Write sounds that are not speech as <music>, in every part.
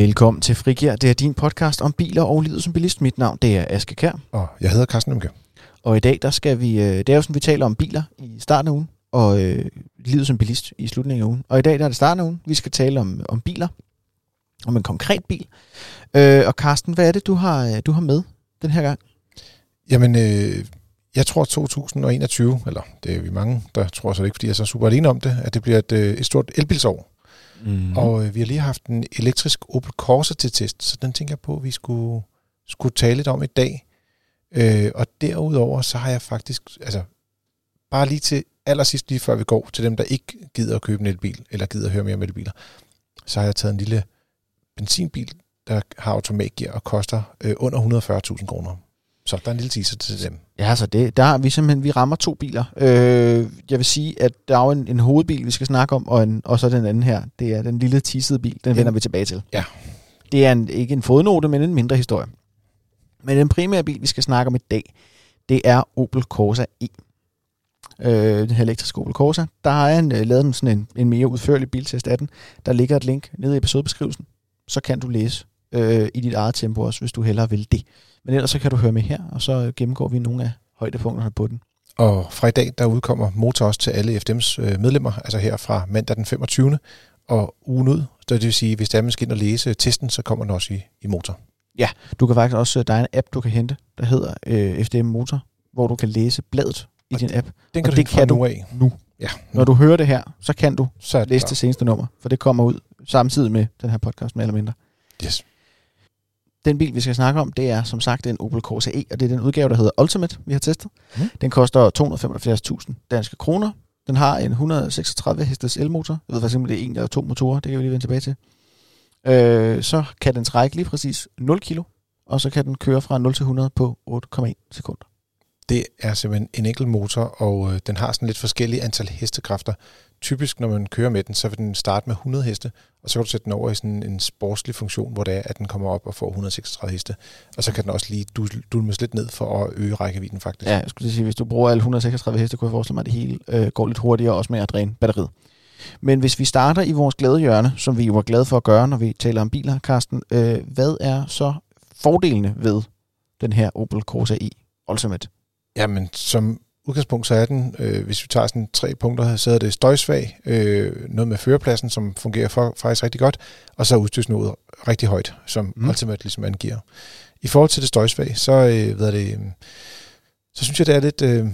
Velkommen til Frigir. Det er din podcast om biler og livet som bilist. Mit navn det er Aske Kær. Og jeg hedder Carsten Emke. Og i dag der skal vi, øh, det er jo sådan, vi taler om biler i starten af ugen, og øh, livet som bilist i slutningen af ugen. Og i dag der er det starten af ugen. Vi skal tale om, om biler, om en konkret bil. Øh, og Carsten, hvad er det, du har, øh, du har med den her gang? Jamen, øh, jeg tror 2021, eller det er vi mange, der tror så ikke, fordi jeg er så super alene om det, at det bliver et, øh, et stort elbilsår. Mm. Og øh, vi har lige haft en elektrisk Opel Corsa til test, så den tænker jeg på, at vi skulle, skulle tale lidt om i dag. Øh, og derudover, så har jeg faktisk, altså bare lige til allersidst, lige før vi går, til dem, der ikke gider at købe en elbil, eller gider at høre mere om elbiler, så har jeg taget en lille benzinbil, der har automatgear og koster øh, under 140.000 kroner. Så der er en lille teaser til dem. Ja, så det, der har vi simpelthen, vi rammer to biler. Øh, jeg vil sige, at der er jo en, en hovedbil, vi skal snakke om, og, en, og så den anden her. Det er den lille teasede bil, den vender vi tilbage til. Ja. Det er en, ikke en fodnote, men en mindre historie. Men den primære bil, vi skal snakke om i dag, det er Opel Corsa E. Øh, den her elektriske Opel Corsa. Der har jeg en, øh, lavet en, sådan en, en mere udførlig biltest af den. Der ligger et link nede i episodebeskrivelsen. Så kan du læse øh, i dit eget tempo også, hvis du hellere vil det. Men ellers så kan du høre med her, og så gennemgår vi nogle af højdepunkterne på den. Og fra i dag, der udkommer Motor også til alle FDM's øh, medlemmer, altså her fra mandag den 25. og ugen ud. Det vil sige, hvis der er, skal ind og læse testen, så kommer den også i, i Motor. Ja, du kan faktisk også, der er en app, du kan hente, der hedder øh, FDM Motor, hvor du kan læse bladet i og din app. Den kan og du det kan du af. nu. Ja, nu. Når du hører det her, så kan du så læse det seneste nummer, for det kommer ud samtidig med den her podcast, mere eller mindre. Yes. Den bil, vi skal snakke om, det er som sagt en Opel Corsa E, og det er den udgave, der hedder Ultimate, vi har testet. Mm. Den koster 275.000 danske kroner. Den har en 136 hestes elmotor. Jeg ved faktisk ikke, om det er en eller to motorer. Det kan vi lige vende tilbage til. Øh, så kan den trække lige præcis 0 kilo, og så kan den køre fra 0 til 100 på 8,1 sekunder. Det er simpelthen en enkelt motor, og øh, den har sådan lidt forskellige antal hestekræfter. Typisk, når man kører med den, så vil den starte med 100 heste, og så kan du sætte den over i sådan en sportslig funktion, hvor det er, at den kommer op og får 136 heste. Og så kan den også lige dulmes lidt ned for at øge rækkevidden faktisk. Ja, jeg skulle sige, hvis du bruger alle 136 heste, kunne jeg forestille mig, at det hele øh, går lidt hurtigere, også med at dræne batteriet. Men hvis vi starter i vores glade hjørne, som vi jo var glade for at gøre, når vi taler om biler, Carsten, øh, hvad er så fordelene ved den her Opel Corsa E Ultimate? Jamen, som udgangspunkt så er den, øh, hvis vi tager sådan tre punkter, så er det støjsvag, øh, noget med førerpladsen, som fungerer for, faktisk rigtig godt, og så udstyrsniveauet rigtig højt, som mm. Ultimate ligesom angiver. I forhold til det støjsvag, så, øh, hvad er det, øh, så synes jeg, det er lidt... Øh,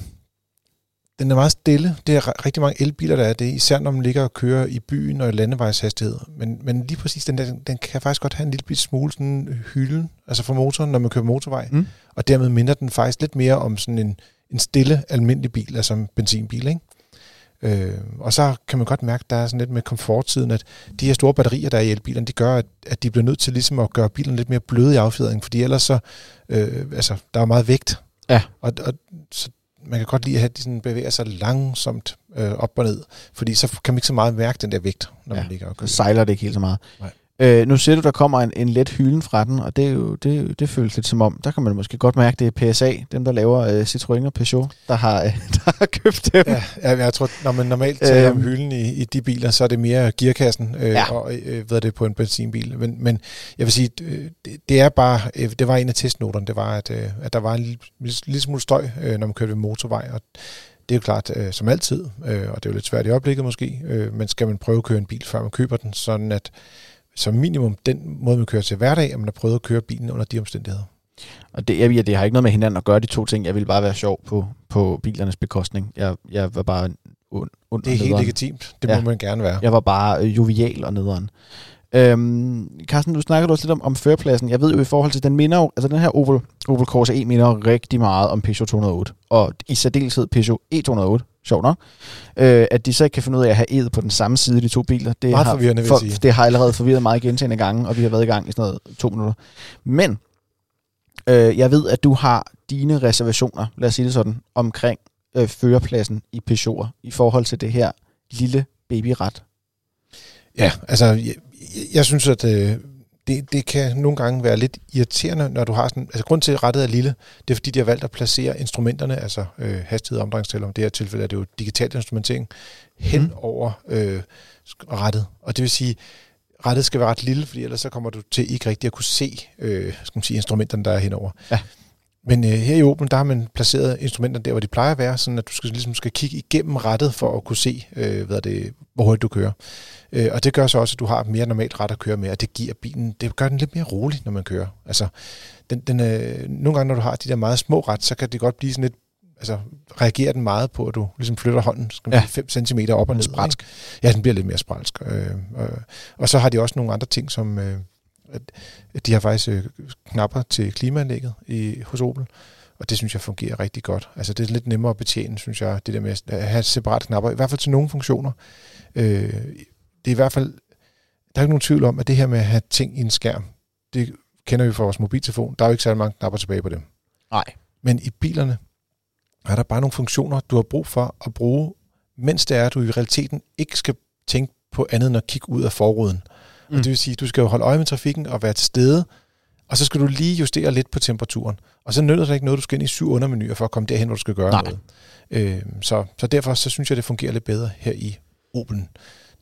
den er meget stille. Det er rigtig mange elbiler, der er det, især når man ligger og kører i byen og i landevejshastighed. Men, men lige præcis, den, der, den kan faktisk godt have en lille smule sådan hylden, altså for motoren, når man kører motorvej. Mm. Og dermed minder den faktisk lidt mere om sådan en, en stille, almindelig bil, altså en benzinbil, ikke? Øh, og så kan man godt mærke, at der er sådan lidt med komforttiden, at de her store batterier, der er i elbilerne, de gør, at, at de bliver nødt til ligesom at gøre bilen lidt mere bløde i affjedringen, fordi ellers så, øh, altså, der er meget vægt. Ja. Og, og så man kan godt lide at have, at de sådan bevæger sig langsomt øh, op og ned, fordi så kan man ikke så meget mærke den der vægt, når ja, man ligger og kører. Så sejler det ikke helt så meget. Nej. Øh, nu ser du, der kommer en, en let hylden fra den, og det, er jo, det, det føles lidt som om, der kan man måske godt mærke, det er PSA, dem der laver øh, Citroën og Peugeot, der har, øh, <laughs> der har købt dem. Ja, jeg, jeg tror, når man normalt taler øhm, om hylden i, i de biler, så er det mere gearkassen øh, ja. og øh, hvad er det på en benzinbil. Men, men jeg vil sige, det, det er bare, øh, det var en af testnoterne, det var, at, øh, at der var en lille, lille smule støj, øh, når man kørte ved motorvej, og det er jo klart, øh, som altid, øh, og det er jo lidt svært i øjeblikket måske, øh, men skal man prøve at køre en bil, før man køber den, sådan at som minimum den måde, man kører til hverdag, at man har prøvet at køre bilen under de omstændigheder. Og det, jeg, det har ikke noget med hinanden at gøre, de to ting. Jeg vil bare være sjov på, på bilernes bekostning. Jeg, jeg var bare ond, ond Det er helt legitimt. Det ja. må man gerne være. Jeg var bare øh, jovial og nederen. Øhm, Carsten, du snakker også lidt om, om førpladsen. Jeg ved jo i forhold til, den minder altså den her Opel, Opel Corsa E minder rigtig meget om Peugeot 208. Og i særdeleshed Peugeot E208 sjovt nok, øh, at de så ikke kan finde ud af at have ed på den samme side, de to biler. Det meget har, forvirrende, for. Det har allerede forvirret meget gentagende gange, og vi har været i gang i sådan noget to minutter. Men øh, jeg ved, at du har dine reservationer, lad os sige det sådan, omkring øh, førerpladsen i Peugeot i forhold til det her lille babyret. Ja, altså, jeg, jeg synes, at øh, det, det kan nogle gange være lidt irriterende, når du har sådan... Altså, grund til, at rettet er lille, det er, fordi de har valgt at placere instrumenterne, altså øh, hastighed og omdrejningstæller, om det her tilfælde er det jo digital instrumentering, hen mm. over øh, rettet. Og det vil sige, rettet skal være ret lille, fordi ellers så kommer du til ikke rigtig at kunne se øh, skal man sige, instrumenterne, der er henover. Ja. Men øh, her i Opel, der har man placeret instrumenterne der, hvor de plejer at være, sådan at du skal, ligesom skal kigge igennem rettet for at kunne se, øh, hvad det, hvor hurtigt du kører. Øh, og det gør så også, at du har mere normalt ret at køre med, og det giver bilen, det gør den lidt mere rolig, når man kører. Altså, den, den, øh, nogle gange, når du har de der meget små ret, så kan det godt blive sådan lidt altså, reagerer den meget på, at du ligesom flytter hånden skal man Ja. sige, 5 cm op og ned. Spralsk. Ja, den bliver lidt mere spralsk. Øh, øh, og så har de også nogle andre ting, som øh, at, de har faktisk øh, knapper til klimaanlægget i, hos Opel, og det synes jeg fungerer rigtig godt. Altså det er lidt nemmere at betjene, synes jeg, det der med at have separate knapper, i hvert fald til nogle funktioner. Øh, det er i hvert fald, der er ikke nogen tvivl om, at det her med at have ting i en skærm, det kender vi fra vores mobiltelefon. Der er jo ikke særlig mange knapper tilbage på dem. Nej. Men Men i bilerne er der bare nogle funktioner, du har brug for at bruge, mens det er, at du i realiteten ikke skal tænke på andet end at kigge ud af forruden. Mm. Og det vil sige, at du skal jo holde øje med trafikken og være til stede, og så skal du lige justere lidt på temperaturen. Og så nytter det ikke noget, du skal ind i syv undermenuer for at komme derhen, hvor du skal gøre Nej. noget. Øh, så, så derfor så synes jeg, det fungerer lidt bedre her i Opel'en.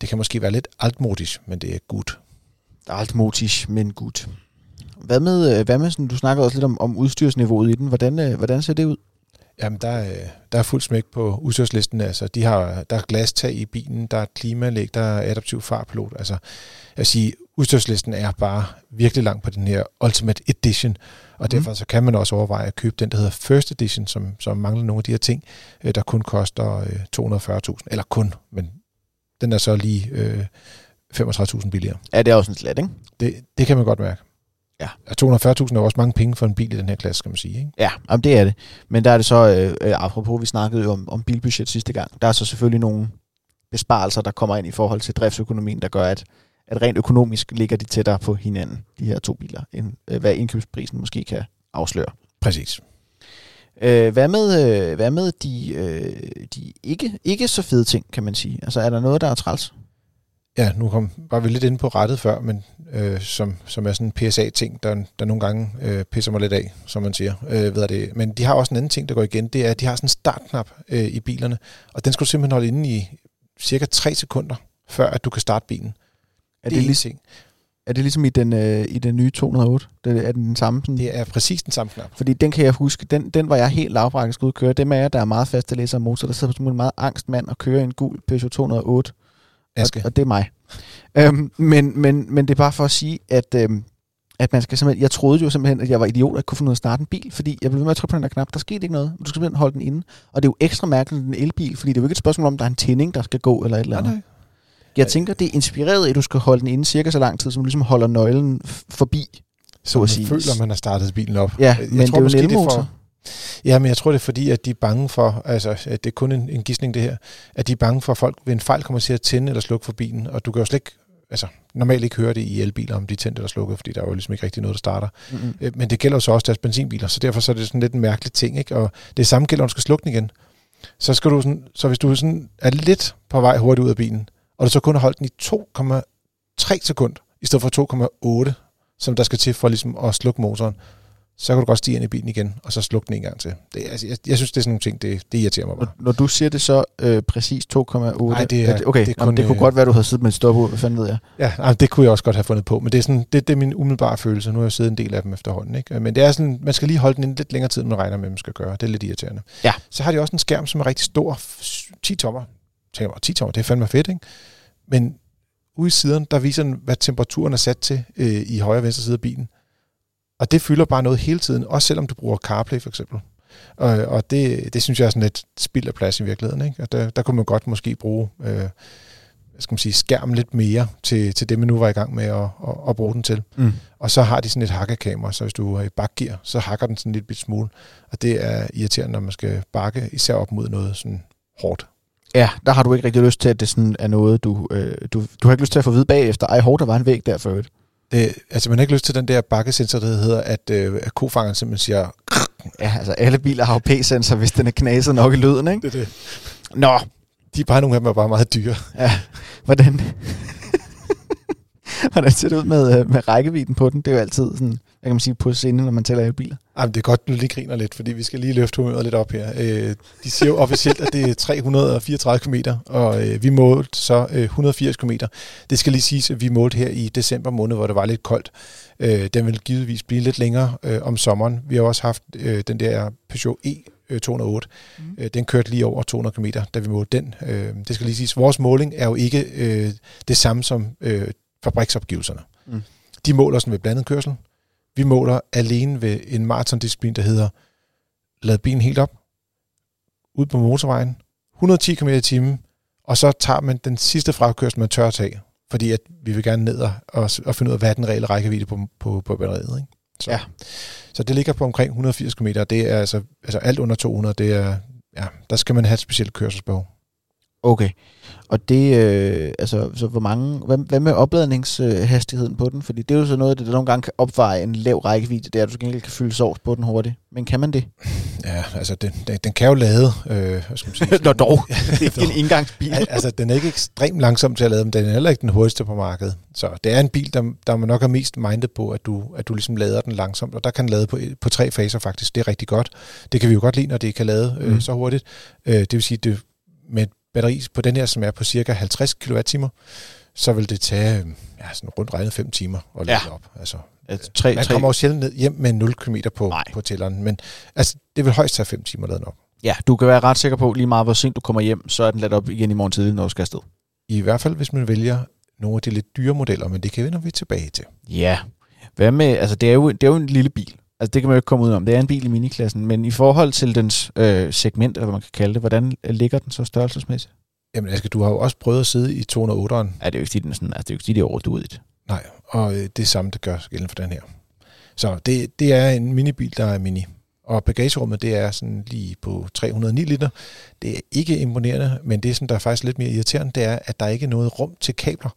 Det kan måske være lidt altmodisk, men det er godt. alt motish, men gut. Hvad med, øh, hvad med sådan, du snakker også lidt om, om udstyrsniveauet i den. Hvordan, øh, hvordan ser det ud? Jamen, der er, der er fuld smæk på udstyrslisten. Altså, de har, der er glastag i bilen, der er et klimaanlæg, der er adaptiv farpilot. Altså, jeg vil sige, udstyrslisten er bare virkelig lang på den her Ultimate Edition, og Mhm. derfor så kan man også overveje at købe den, der hedder First Edition, som, som mangler nogle af de her ting, øh, der kun koster øh, 240.000. Eller kun, men den er så lige øh, 35.000 billigere. Ja, det er også en slat, ikke? Det, det kan man godt mærke. Ja. Og 240.000 er også mange penge for en bil i den her klasse, skal man sige. Ikke? Ja, jamen det er det. Men der er det så, øh, øh, apropos, vi snakkede jo om, om bilbudget sidste gang, der er så selvfølgelig nogle besparelser, der kommer ind i forhold til driftsøkonomien, der gør, at, at rent økonomisk ligger de tættere på hinanden, de her to biler, end øh, hvad indkøbsprisen måske kan afsløre. Præcis. Øh, hvad med, øh, hvad med de, øh, de ikke, ikke så fede ting, kan man sige? Altså er der noget, der er træls? Ja, nu kom, var vi lidt inde på rettet før, men øh, som, som er sådan en PSA-ting, der, der nogle gange øh, pisser mig lidt af, som man siger. Øh, ved det. Men de har også en anden ting, der går igen, det er, at de har sådan en startknap øh, i bilerne, og den skal du simpelthen holde inde i cirka 3 sekunder, før at du kan starte bilen. Er det, det er lig, en ting. er det ligesom i den, øh, i den nye 208? Det, er den den samme? Sådan? Det er præcis den samme knap. Fordi den kan jeg huske, den, den var jeg helt lavpraktisk ude at køre. Dem af jer, der er meget faste læser af motor, der sidder som en meget angstmand og kører en gul Peugeot 208. Aske. Og, og det er mig. øhm, men, men, men det er bare for at sige, at, øhm, at man skal simpelthen... Jeg troede jo simpelthen, at jeg var idiot, at jeg kunne finde ud af at starte en bil, fordi jeg blev ved med at trykke på den der knap. Der skete ikke noget. Du skal simpelthen holde den inde. Og det er jo ekstra mærkeligt, en elbil, fordi det er jo ikke et spørgsmål om, der er en tænding, der skal gå eller et eller Nej, andet. nej. Jeg tænker, det er inspireret at du skal holde den inde cirka så lang tid, som du ligesom holder nøglen forbi. Så at man sige. føler, man har startet bilen op. Ja, Jeg men det er jo en måske, det elmotor. for- Ja, men jeg tror, det er fordi, at de er bange for, altså at det er kun en, en gidsning det her, at de er bange for, at folk ved en fejl kommer til at tænde eller slukke for bilen, og du kan jo slet ikke, altså normalt ikke høre det i elbiler, om de er tændt eller slukket, fordi der er jo ligesom ikke rigtig noget, der starter. Mm-hmm. Men det gælder jo så også deres benzinbiler, så derfor så er det sådan lidt en mærkelig ting, ikke? Og det samme gælder, når du skal slukke den igen. Så skal du sådan, så hvis du sådan er lidt på vej hurtigt ud af bilen, og du så kun har holdt den i 2,3 sekunder, i stedet for 2,8, som der skal til for ligesom at slukke motoren, så kan du godt stige ind i bilen igen, og så slukke den en gang til. Det, altså, jeg, jeg synes, det er sådan nogle ting, det, det irriterer mig bare. Når, når du siger det så øh, præcis 2,8... Nej, det er- okay, det er kun, kun, det kunne øh, godt være, du havde siddet med et stopur. Hvad fanden ved jeg? Ja, altså, det kunne jeg også godt have fundet på, men det er, sådan, det, det er min umiddelbare følelse. Nu har jeg siddet en del af dem efterhånden. Ikke? Men det er sådan, man skal lige holde den ind lidt længere tid, end man regner med, at man skal gøre. Det er lidt irriterende. Ja. Så har de også en skærm, som er rigtig stor. 10 tommer. Tænker mig, 10 tommer, det er fandme fedt, ikke? Men ude i siden, der viser den, hvad temperaturen er sat til øh, i højre og venstre side af bilen. Og det fylder bare noget hele tiden, også selvom du bruger CarPlay for eksempel. Og, og det, det synes jeg er sådan lidt spild af plads i virkeligheden. Ikke? Og der, der kunne man godt måske bruge øh, skal man sige, skærmen lidt mere til, til det, man nu var i gang med at, at, at bruge den til. Mm. Og så har de sådan et hakkekamera, så hvis du er i bakgear, så hakker den sådan lidt bit smule. Og det er irriterende, når man skal bakke, især op mod noget sådan hårdt. Ja, der har du ikke rigtig lyst til, at det sådan er noget, du, øh, du... Du har ikke lyst til at få at vide bagefter, ej, hov, der var en væg der for øvrigt. Det, altså man har ikke lyst til den der bakkesensor, der hedder, at, øh, at kofangeren simpelthen siger, Ja, altså alle biler har jo P-sensor, hvis den er knaset nok i lyden, ikke? det er det. Nå, De er bare nogle af dem er bare meget dyre. ja, hvordan... <laughs> hvordan ser det ud med, øh, med rækkevidden på den? Det er jo altid sådan... hvad kan man sige, på scenen, når man taler elbiler? Jamen, det er godt, du lige griner lidt, fordi vi skal lige løfte humøret lidt op her. Øh, de siger jo officielt, at det er 334 km, og øh, vi målte så øh, 180 km. Det skal lige siges, at vi målte her i december måned, hvor det var lidt koldt. Øh, den vil givetvis blive lidt længere øh, om sommeren. Vi har også haft øh, den der Peugeot E 208. Mm. Øh, den kørte lige over 200 km, da vi målte den. Øh, det skal lige siges, vores måling er jo ikke øh, det samme som øh, fabriksopgivelserne. Mm. De måler sådan ved blandet kørsel. Vi måler alene ved en maratondisciplin, der hedder lad bilen helt op, ud på motorvejen, 110 km i timen, og så tager man den sidste frakørsel, man tør at tage, fordi at vi vil gerne ned og, og, og finde ud af, hvad er den reelle rækkevidde på, på, på batteriet. Ikke? Så, ja. så det ligger på omkring 180 km, det er altså, altså alt under 200, det er, ja, der skal man have et specielt kørselsbehov. Okay. Og det, øh, altså, så hvor mange, hvad, hvad med opladningshastigheden på den? Fordi det er jo så noget, der nogle gange kan opveje en lav rækkevidde, der du så gengæld kan fylde sovs på den hurtigt. Men kan man det? <laughs> Ja, altså den, den, den kan jo lade, øh, hvad skal man sige? <laughs> Nå dog, det er ikke en indgangsbil. altså den er ikke ekstremt langsom til at lade, men den er heller ikke den hurtigste på markedet. Så det er en bil, der, der man nok er mest mindet på, at du, at du ligesom lader den langsomt, og der kan den lade på, på tre faser faktisk. Det er rigtig godt. Det kan vi jo godt lide, når det kan lade øh, mm. så hurtigt. Øh, det vil sige, det med batteri på den her, som er på cirka 50 kWh, så vil det tage ja, sådan rundt regnet 5 timer at lade ja. op. Altså, altså, tre, man kommer jo sjældent ned hjem med 0 km på, på tælleren, men altså, det vil højst tage 5 timer at lade op. Ja, du kan være ret sikker på, lige meget hvor sent du kommer hjem, så er den ladt op igen i morgen tidlig, når du skal afsted. I hvert fald, hvis man vælger nogle af de lidt dyre modeller, men det kan vi når vi tilbage til. Ja. Hvad med, altså det er jo, det er jo en lille bil. Altså det kan man jo ikke komme ud om. Det er en bil i miniklassen, men i forhold til dens øh, segment, eller hvad man kan kalde det, hvordan ligger den så størrelsesmæssigt? Jamen Aske, du har jo også prøvet at sidde i 208'eren. Ja, det er jo ikke den sådan, altså det er jo ikke det er overdueligt. Nej, og øh, det er samme, der gør gældende for den her. Så det, det er en minibil, der er mini. Og bagagerummet, det er sådan lige på 309 liter. Det er ikke imponerende, men det, som der er faktisk lidt mere irriterende, det er, at der ikke er noget rum til kabler.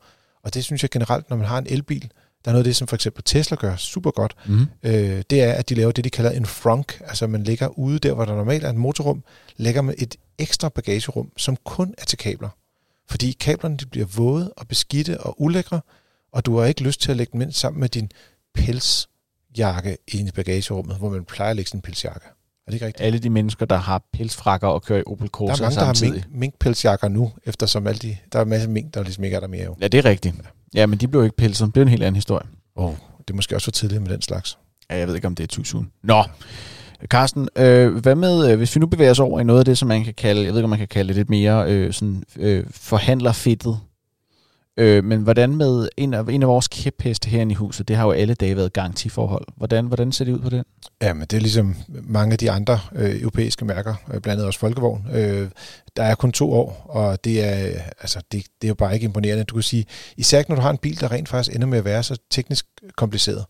Og det synes jeg generelt, når man har en elbil, der er noget af det, som for eksempel Tesla gør super godt. Mm. Øh, det er, at de laver det, de kalder en frunk. Altså man lægger ude der, hvor der normalt er et motorrum, lægger man et ekstra bagagerum, som kun er til kabler. Fordi kablerne de bliver våde og beskidte og ulækre, og du har ikke lyst til at lægge dem ind sammen med din pelsjakke i bagagerummet, hvor man plejer at lægge sin pelsjakke. Er det ikke rigtigt? Alle de mennesker, der har pelsfrakker og kører i Opel Corsa Der er mange, samtidig. der har mink, minkpelsjakker nu, eftersom alle de, der er en masse mink, der ligesom ikke er der mere. Jo. Ja, det er rigtigt. Ja. Men de blev ikke pelset. Det er en helt anden historie. Oh, det er måske også for tidligt med den slags. Ja, jeg ved ikke, om det er too soon. Nå, Carsten, øh, hvad med, øh, hvis vi nu bevæger os over i noget af det, som man kan kalde, jeg ved ikke, om man kan kalde det lidt mere øh, sådan, øh, forhandlerfittet Øh, men hvordan med en af, en af vores kæpheste herinde i huset, det har jo alle dage været garantiforhold. Hvordan, hvordan ser det ud på den? Ja, men det er ligesom mange af de andre øh, europæiske mærker, øh, blandt andet også Folkevogn. Øh, der er kun to år, og det er, øh, altså, det, det er jo bare ikke imponerende. Du kan sige, især når du har en bil, der rent faktisk ender med at være så teknisk kompliceret.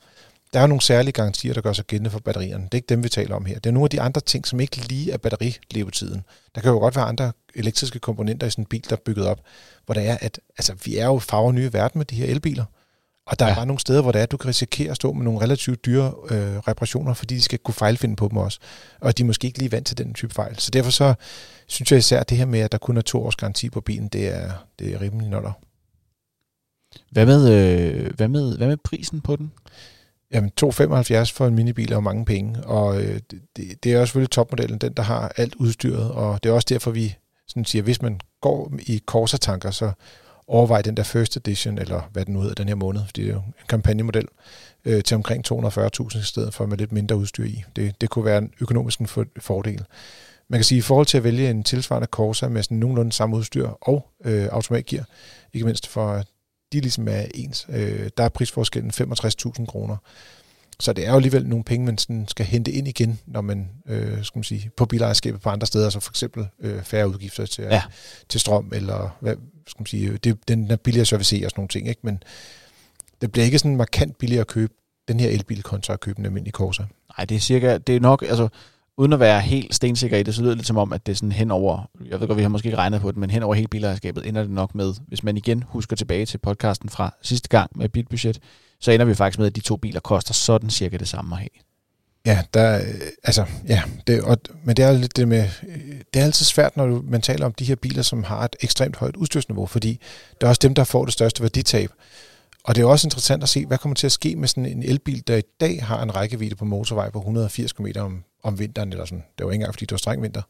Der er nogle særlige garantier, der gør sig gældende for batterierne. Det er ikke dem, vi taler om her. Det er nogle af de andre ting, som ikke lige er batterilevetiden. Der kan jo godt være andre elektriske komponenter i sådan en bil, der er bygget op, hvor der er, at altså, vi er jo farver nye verden med de her elbiler. Og der ja. er bare nogle steder, hvor det er, at du kan risikere at stå med nogle relativt dyre øh, reparationer, fordi de skal kunne fejlfinde på dem også. Og de er måske ikke lige vant til den type fejl. Så derfor så synes jeg især, at det her med, at der kun er to års garanti på bilen, det er, det er rimelig noller. Hvad med, øh, hvad, med, hvad med prisen på den? Jamen 2,75 for en minibil er jo mange penge, og øh, det, det er også selvfølgelig topmodellen, den der har alt udstyret, og det er også derfor, vi sådan siger, hvis man går i Corsa-tanker, så overvej den der first edition, eller hvad den nu hedder den her måned, fordi det er jo en kampagnemodel, øh, til omkring 240.000 i stedet for med lidt mindre udstyr i. Det, det kunne være en økonomisk en fordel. Man kan sige, at i forhold til at vælge en tilsvarende Corsa med sådan nogenlunde samme udstyr og øh, automatgear, ikke mindst for de ligesom er ens, øh, der er prisforskellen 65.000 kroner. Så det er jo alligevel nogle penge, man sådan skal hente ind igen, når man, øh, skal man sige, på bilejerskabet på andre steder, så for eksempel øh, færre udgifter til, ja. til strøm, eller hvad skal man sige, det, den er billigere servicere og sådan nogle ting, ikke? men det bliver ikke sådan markant billigere at købe den her elbil kontra at købe en almindelig Corsa. Nej, det er cirka, det er nok, altså uden at være helt stensikker i det, så lyder det lidt som om, at det er sådan hen over, jeg ved godt, vi har måske ikke regnet på det, men hen over hele bilejerskabet ender det nok med, hvis man igen husker tilbage til podcasten fra sidste gang med bilbudget, så ender vi faktisk med, at de to biler koster sådan cirka det samme at have. Ja, der, altså, ja, det, og, men det er lidt det med, det er altid svært, når du, man taler om de her biler, som har et ekstremt højt udstyrsniveau, fordi det er også dem, der får det største værditab. og det er også interessant at se, hvad kommer til at ske med sådan en elbil, der i dag har en rækkevidde på motorvej på 180 km om, om vinteren, eller sådan. Det var ikke engang, fordi det var streng vinter.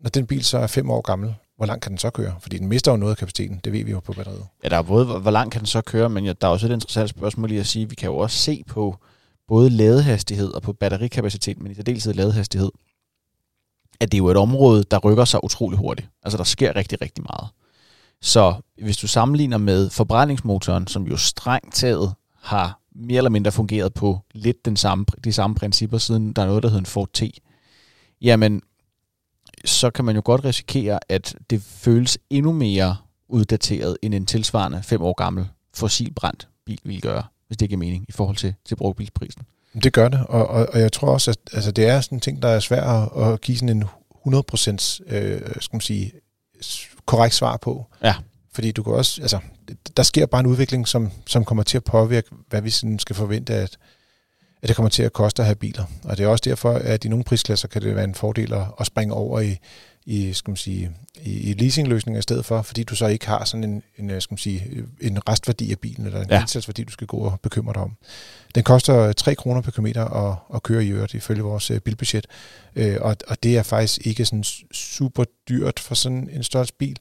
Når den bil så er fem år gammel, hvor langt kan den så køre? Fordi den mister jo noget af kapaciteten, det ved vi jo på batteriet. Ja, der er både, hvor hvor langt kan den så køre, men ja, der er også et interessant spørgsmål lige at sige, vi kan jo også se på både ladehastighed og på batterikapacitet, men i særdeleshed ladehastighed, at det er jo et område, der rykker sig utrolig hurtigt. Altså der sker rigtig, rigtig meget. Så hvis du sammenligner med forbrændingsmotoren, som jo strengt taget har mere eller mindre fungeret på lidt den samme, de samme principper, siden der er noget, der hedder en Ford T, jamen, så kan man jo godt risikere, at det føles endnu mere uddateret end en tilsvarende fem år gammel fossilbrændt bil vil gøre, hvis det giver mening i forhold til, til brugbilsprisen. Det gør det, og, og, og jeg tror også, at altså, det er sådan en ting, der er svært at, at give sådan en 100% øh, skal man sige, korrekt svar på. Ja. Fordi du kan også, altså, der sker bare en udvikling, som, som kommer til at påvirke, hvad vi sådan skal forvente, at, at det kommer til at koste at have biler. Og det er også derfor, at i nogle prisklasser kan det være en fordel at, at springe over i, i, skal man sige, i, i leasingløsninger i stedet for, fordi du så ikke har sådan en, en, øh, skal man sige, en restværdi af bilen, eller en Ja. indsatsværdi, du skal gå og bekymre dig om. Den koster 3 kroner per kilometer at, at køre i øvrigt, ifølge vores øh, bilbudget. Øh, og, og det er faktisk ikke sådan super dyrt for sådan en størrelse bil.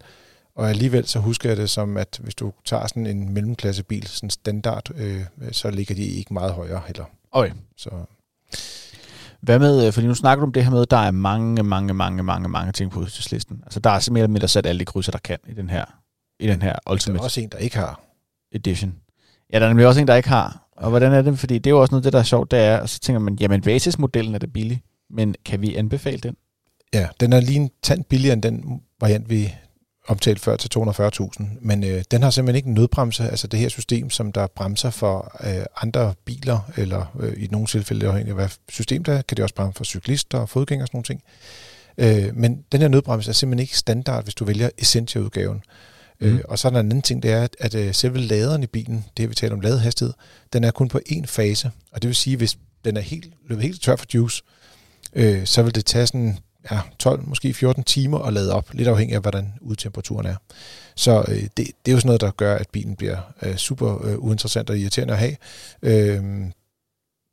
Og alligevel så husker jeg det som, at hvis du tager sådan en mellemklassebil, sådan standard, øh, så ligger de ikke meget højere heller. Okay. Så Hvad med, øh, fordi nu snakker du om det her med, at der er mange, mange, mange, mange, mange ting på udstillingslisten. Altså der er simpelthen med sat alle de krydser, der kan i den her, i den her der er Ultimate også en, der ikke har. Edition. Ja, der er nemlig også en, der ikke har. Og hvordan er det? Fordi det er jo også noget, det der er sjovt, det er, og så tænker man, jamen basismodellen er det billig, men kan vi anbefale den? Ja, den er lige en tand billigere end den variant, vi omtalte før til 240.000, men øh, den har simpelthen ikke en nødbremse, altså det her system, som der bremser for øh, andre biler, eller øh, i nogle tilfælde, afhængig af hvad system der er, kan det også bremse for cyklister og fodgængere og sådan nogle ting. Øh, men den her nødbremse er simpelthen ikke standard, hvis du vælger Essentia-udgaven. Mm. Mm. Øh, og så er der en anden ting, det er, at, at øh, selve laderen i bilen, det har vi talt om ladehastighed, den er kun på én fase, og det vil sige, hvis den er helt, løbet helt tør for juice, øh, så vil det tage sådan ja, 12, måske 14 timer at lade op, lidt afhængig af, hvordan udtemperaturen er. Så øh, det, det er jo sådan noget, der gør, at bilen bliver øh, super øh, uinteressant og irriterende at have. Øh,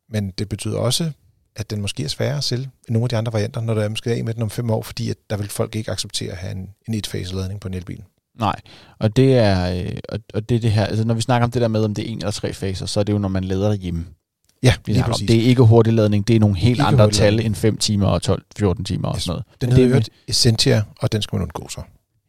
men det betyder også, at den måske er sværere at sælge end nogle af de andre varianter, når der er måske af med den om fem år, fordi at der vil folk ikke acceptere at have en, en et-fase-ladning på en elbil. Nej, og det er, øh, og, og det, er det her, altså når vi snakker om det der med, om det er en eller tre faser, så er det jo, når man lader derhjemme. Ja, lige om. præcis. Det er ikke hurtigladning, det er nogle helt Ikke andre tal end 5 timer og 12-14 timer og sådan noget. Den hedder er jo Essentia, og den skal man undgå så.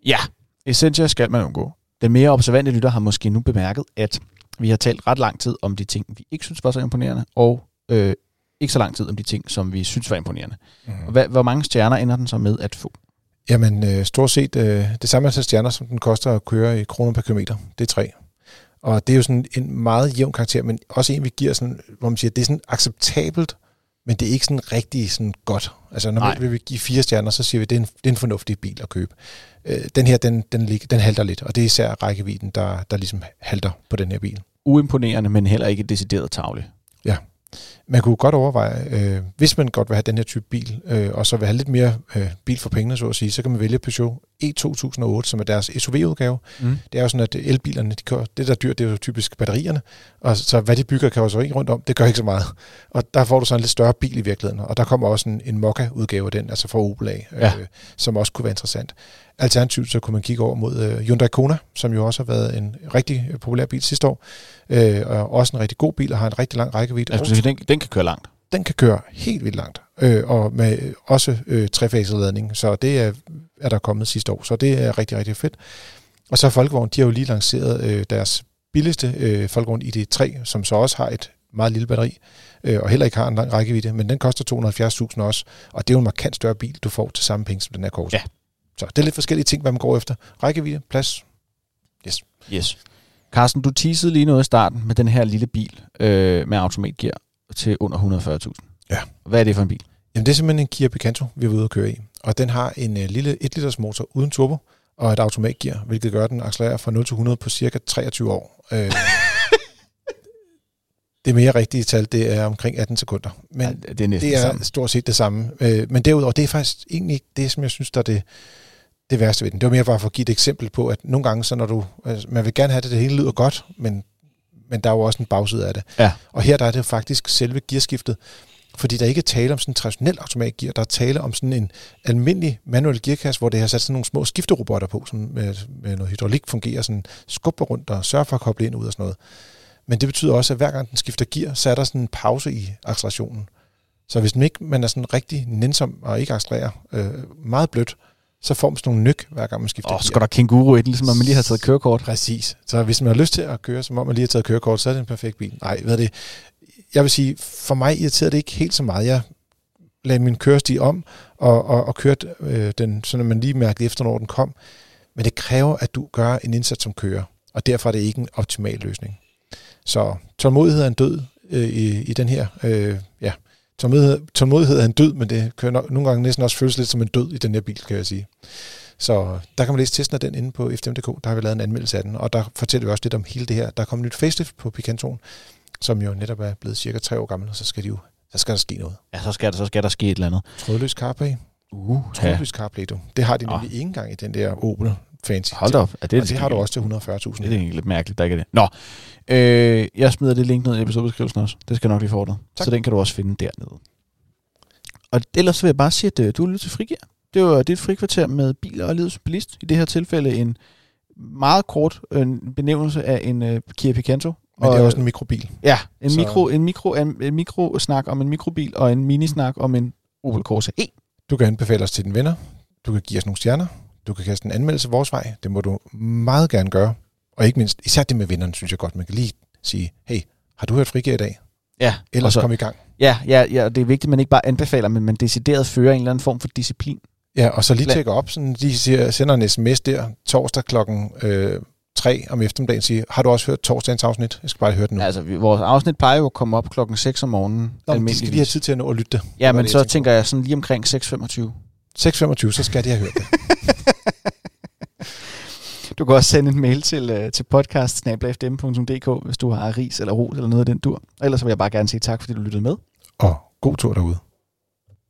Ja, Essentia skal man undgå. Den mere observante lytter har måske nu bemærket, at vi har talt ret lang tid om de ting, vi ikke synes var så imponerende, og øh, ikke så lang tid om de ting, som vi synes var imponerende. Mm. Og hvad, hvor mange stjerner ender den så med at få? Jamen, øh, stort set øh, det samme antal stjerner, som den koster at køre i kroner per kilometer. Det er tre. Og det er jo sådan en meget jævn karakter, men også en, vi giver sådan, hvor man siger, det er sådan acceptabelt, men det er ikke sådan rigtig sådan godt. Altså, når vi vil give fire stjerner, så siger vi, det er en, det er en fornuftig bil at købe. Øh, den her, den, den, lig- den halter lidt, og det er især rækkevidden, der, der ligesom halter på den her bil. Uimponerende, men heller ikke decideret tavle. Man kunne godt overveje, øh, hvis man godt vil have den her type bil, øh, og så vil have lidt mere øh, bil for pengene, så at sige, så kan man vælge Peugeot E2008, som er deres SUV-udgave. Mm. Det er jo sådan, at elbilerne, de kører, det der er dyrt, det er jo typisk batterierne, og så hvad de bygger karosseri rundt om, det gør ikke så meget. Og der får du så en lidt større bil i virkeligheden, og der kommer også en, en Mokka-udgave af den, altså fra Opel af, Ja. øh, som også kunne være interessant. Alternativt så kunne man kigge over mod øh, Hyundai Kona, som jo også har været en rigtig øh, populær bil sidste år, øh, og også en rigtig god bil, og har en rigtig lang rækkevidde. Skulle sige, den, den kan køre langt. Den kan køre helt vildt langt, øh, og med også øh, trefaset ladning, så det er, er der kommet sidste år, så det er rigtig, rigtig fedt. Og så Folkevogn, de har jo lige lanceret øh, deres billigste øh, Folkevogn ID3, som så også har et meget lille batteri, øh, og heller ikke har en lang rækkevidde, men den koster 270.000 også, og det er jo en markant større bil, du får til samme penge som den her Corsa. Ja. Så det er lidt forskellige ting, hvad man går efter. Rækkevidde, plads. Yes. Yes. Carsten, du teasede lige noget i starten med den her lille bil øh, med automatgear til under 140.000. Ja. Hvad er det for en bil? Jamen det er simpelthen en Kia Picanto, vi er ude at køre i. Og den har en øh, lille 1 liters motor uden turbo og et automatgear, hvilket gør, at den accelererer fra 0 til 100 på cirka 23 år. Øh, <laughs> det mere rigtige tal, det er omkring 18 sekunder. Men ja, det er næsten det er stort set det samme. Øh, men derudover, det er faktisk egentlig ikke det, som jeg synes, der er det, det værste ved den. Det var mere bare for at give et eksempel på, at nogle gange, så når du, altså, man vil gerne have det, det hele lyder godt, men men der er jo også en bagside af det. Ja. Og her der er det faktisk selve gearskiftet, fordi der ikke er tale om sådan en traditionel automatgear, der er tale om sådan en almindelig manuel gearkasse, hvor det har sat sådan nogle små skifterobotter på, som med, med noget hydraulik fungerer, sådan skubber rundt og sørger for at koble ind ud og sådan noget. Men det betyder også, at hver gang den skifter gear, så er der sådan en pause i accelerationen. Så hvis man ikke man er sådan rigtig nænsom og ikke accelererer øh, meget blødt, så får man sådan nogle nyk, hver gang man skifter Åh, oh, går der kænguru i den, ligesom om man lige har taget kørekort. Præcis. Så hvis man har lyst til at køre, som om man lige har taget kørekort, så er det en perfekt bil. Nej, ved det. Jeg vil sige, for mig irriterer det ikke helt så meget. Jeg lagde min kørestil om og, og, og kørte øh, den, så man lige mærkede efter, når den kom. Men det kræver, at du gør en indsats som kører, og derfor er det ikke en optimal løsning. Så tålmodighed er en død øh, i, i den her. Øh, tålmodighed, tålmodighed er en død, men det kan no- nogle gange næsten også føles lidt som en død i den her bil, kan jeg sige. Så der kan man læse testen af den inde på fdm.dk. Der har vi lavet en anmeldelse af den, og der fortæller vi også lidt om hele det her. Der er kommet nyt facelift på Picantoen, som jo netop er blevet cirka tre år gammel, og så skal, de jo, så skal der ske noget. Ja, så skal, der, så skal der ske et eller andet. Trådløs CarPlay. Uh, Trådløs CarPlay, du. Det har de nemlig ikke engang i den der Opel Fancy. Hold op. Er det, og det har du også til 140.000. Det er egentlig lidt mærkeligt, der ikke er det. Nå, øh, jeg smider det link ned i episodebeskrivelsen også. Det skal nok lige få dig. Tak. Så den kan du også finde dernede. Og ellers så vil jeg bare sige, at øh, du er lyttet til Frigir. Det var dit frikvarter med biler og livets bilist. I det her tilfælde en meget kort øh, benævnelse af en øh, Kia Picanto. Men det er Og, også en mikrobil. Ja, en, Så- mikro, en, mikro, en, en mikrosnak om en mikrobil, og en minisnak om en Opel Corsa E. Du kan anbefale os til dine venner. Du kan give os nogle stjerner. Du kan kaste en anmeldelse vores vej. Det må du meget gerne gøre. Og ikke mindst, især det med vennerne, synes jeg godt, man kan lige sige, hey, har du hørt frigir i dag? Ja, Ellers og så, kom i gang. ja, ja, ja, det er vigtigt, at man ikke bare anbefaler, men man decideret fører en eller anden form for disciplin. Ja, og så lige tjekke op, sådan, de siger, sender en sms der torsdag klokken øh, 3 om eftermiddagen, siger, har du også hørt torsdagens afsnit? Jeg skal bare høre det nu. Ja. Altså, vores afsnit plejer jo at komme op klokken 6 om morgenen. Nå, men de skal lige have tid til at nå at lytte det. Ja, men så tænker jeg sådan lige omkring 6.25. 6.25, så skal de have hørt det. <laughs> Du kan også sende en mail til, uh, til podcast hvis du har ris eller ros eller noget af den dur. Ellers så vil jeg bare gerne sige tak, fordi du lyttede med. Og god tur derude.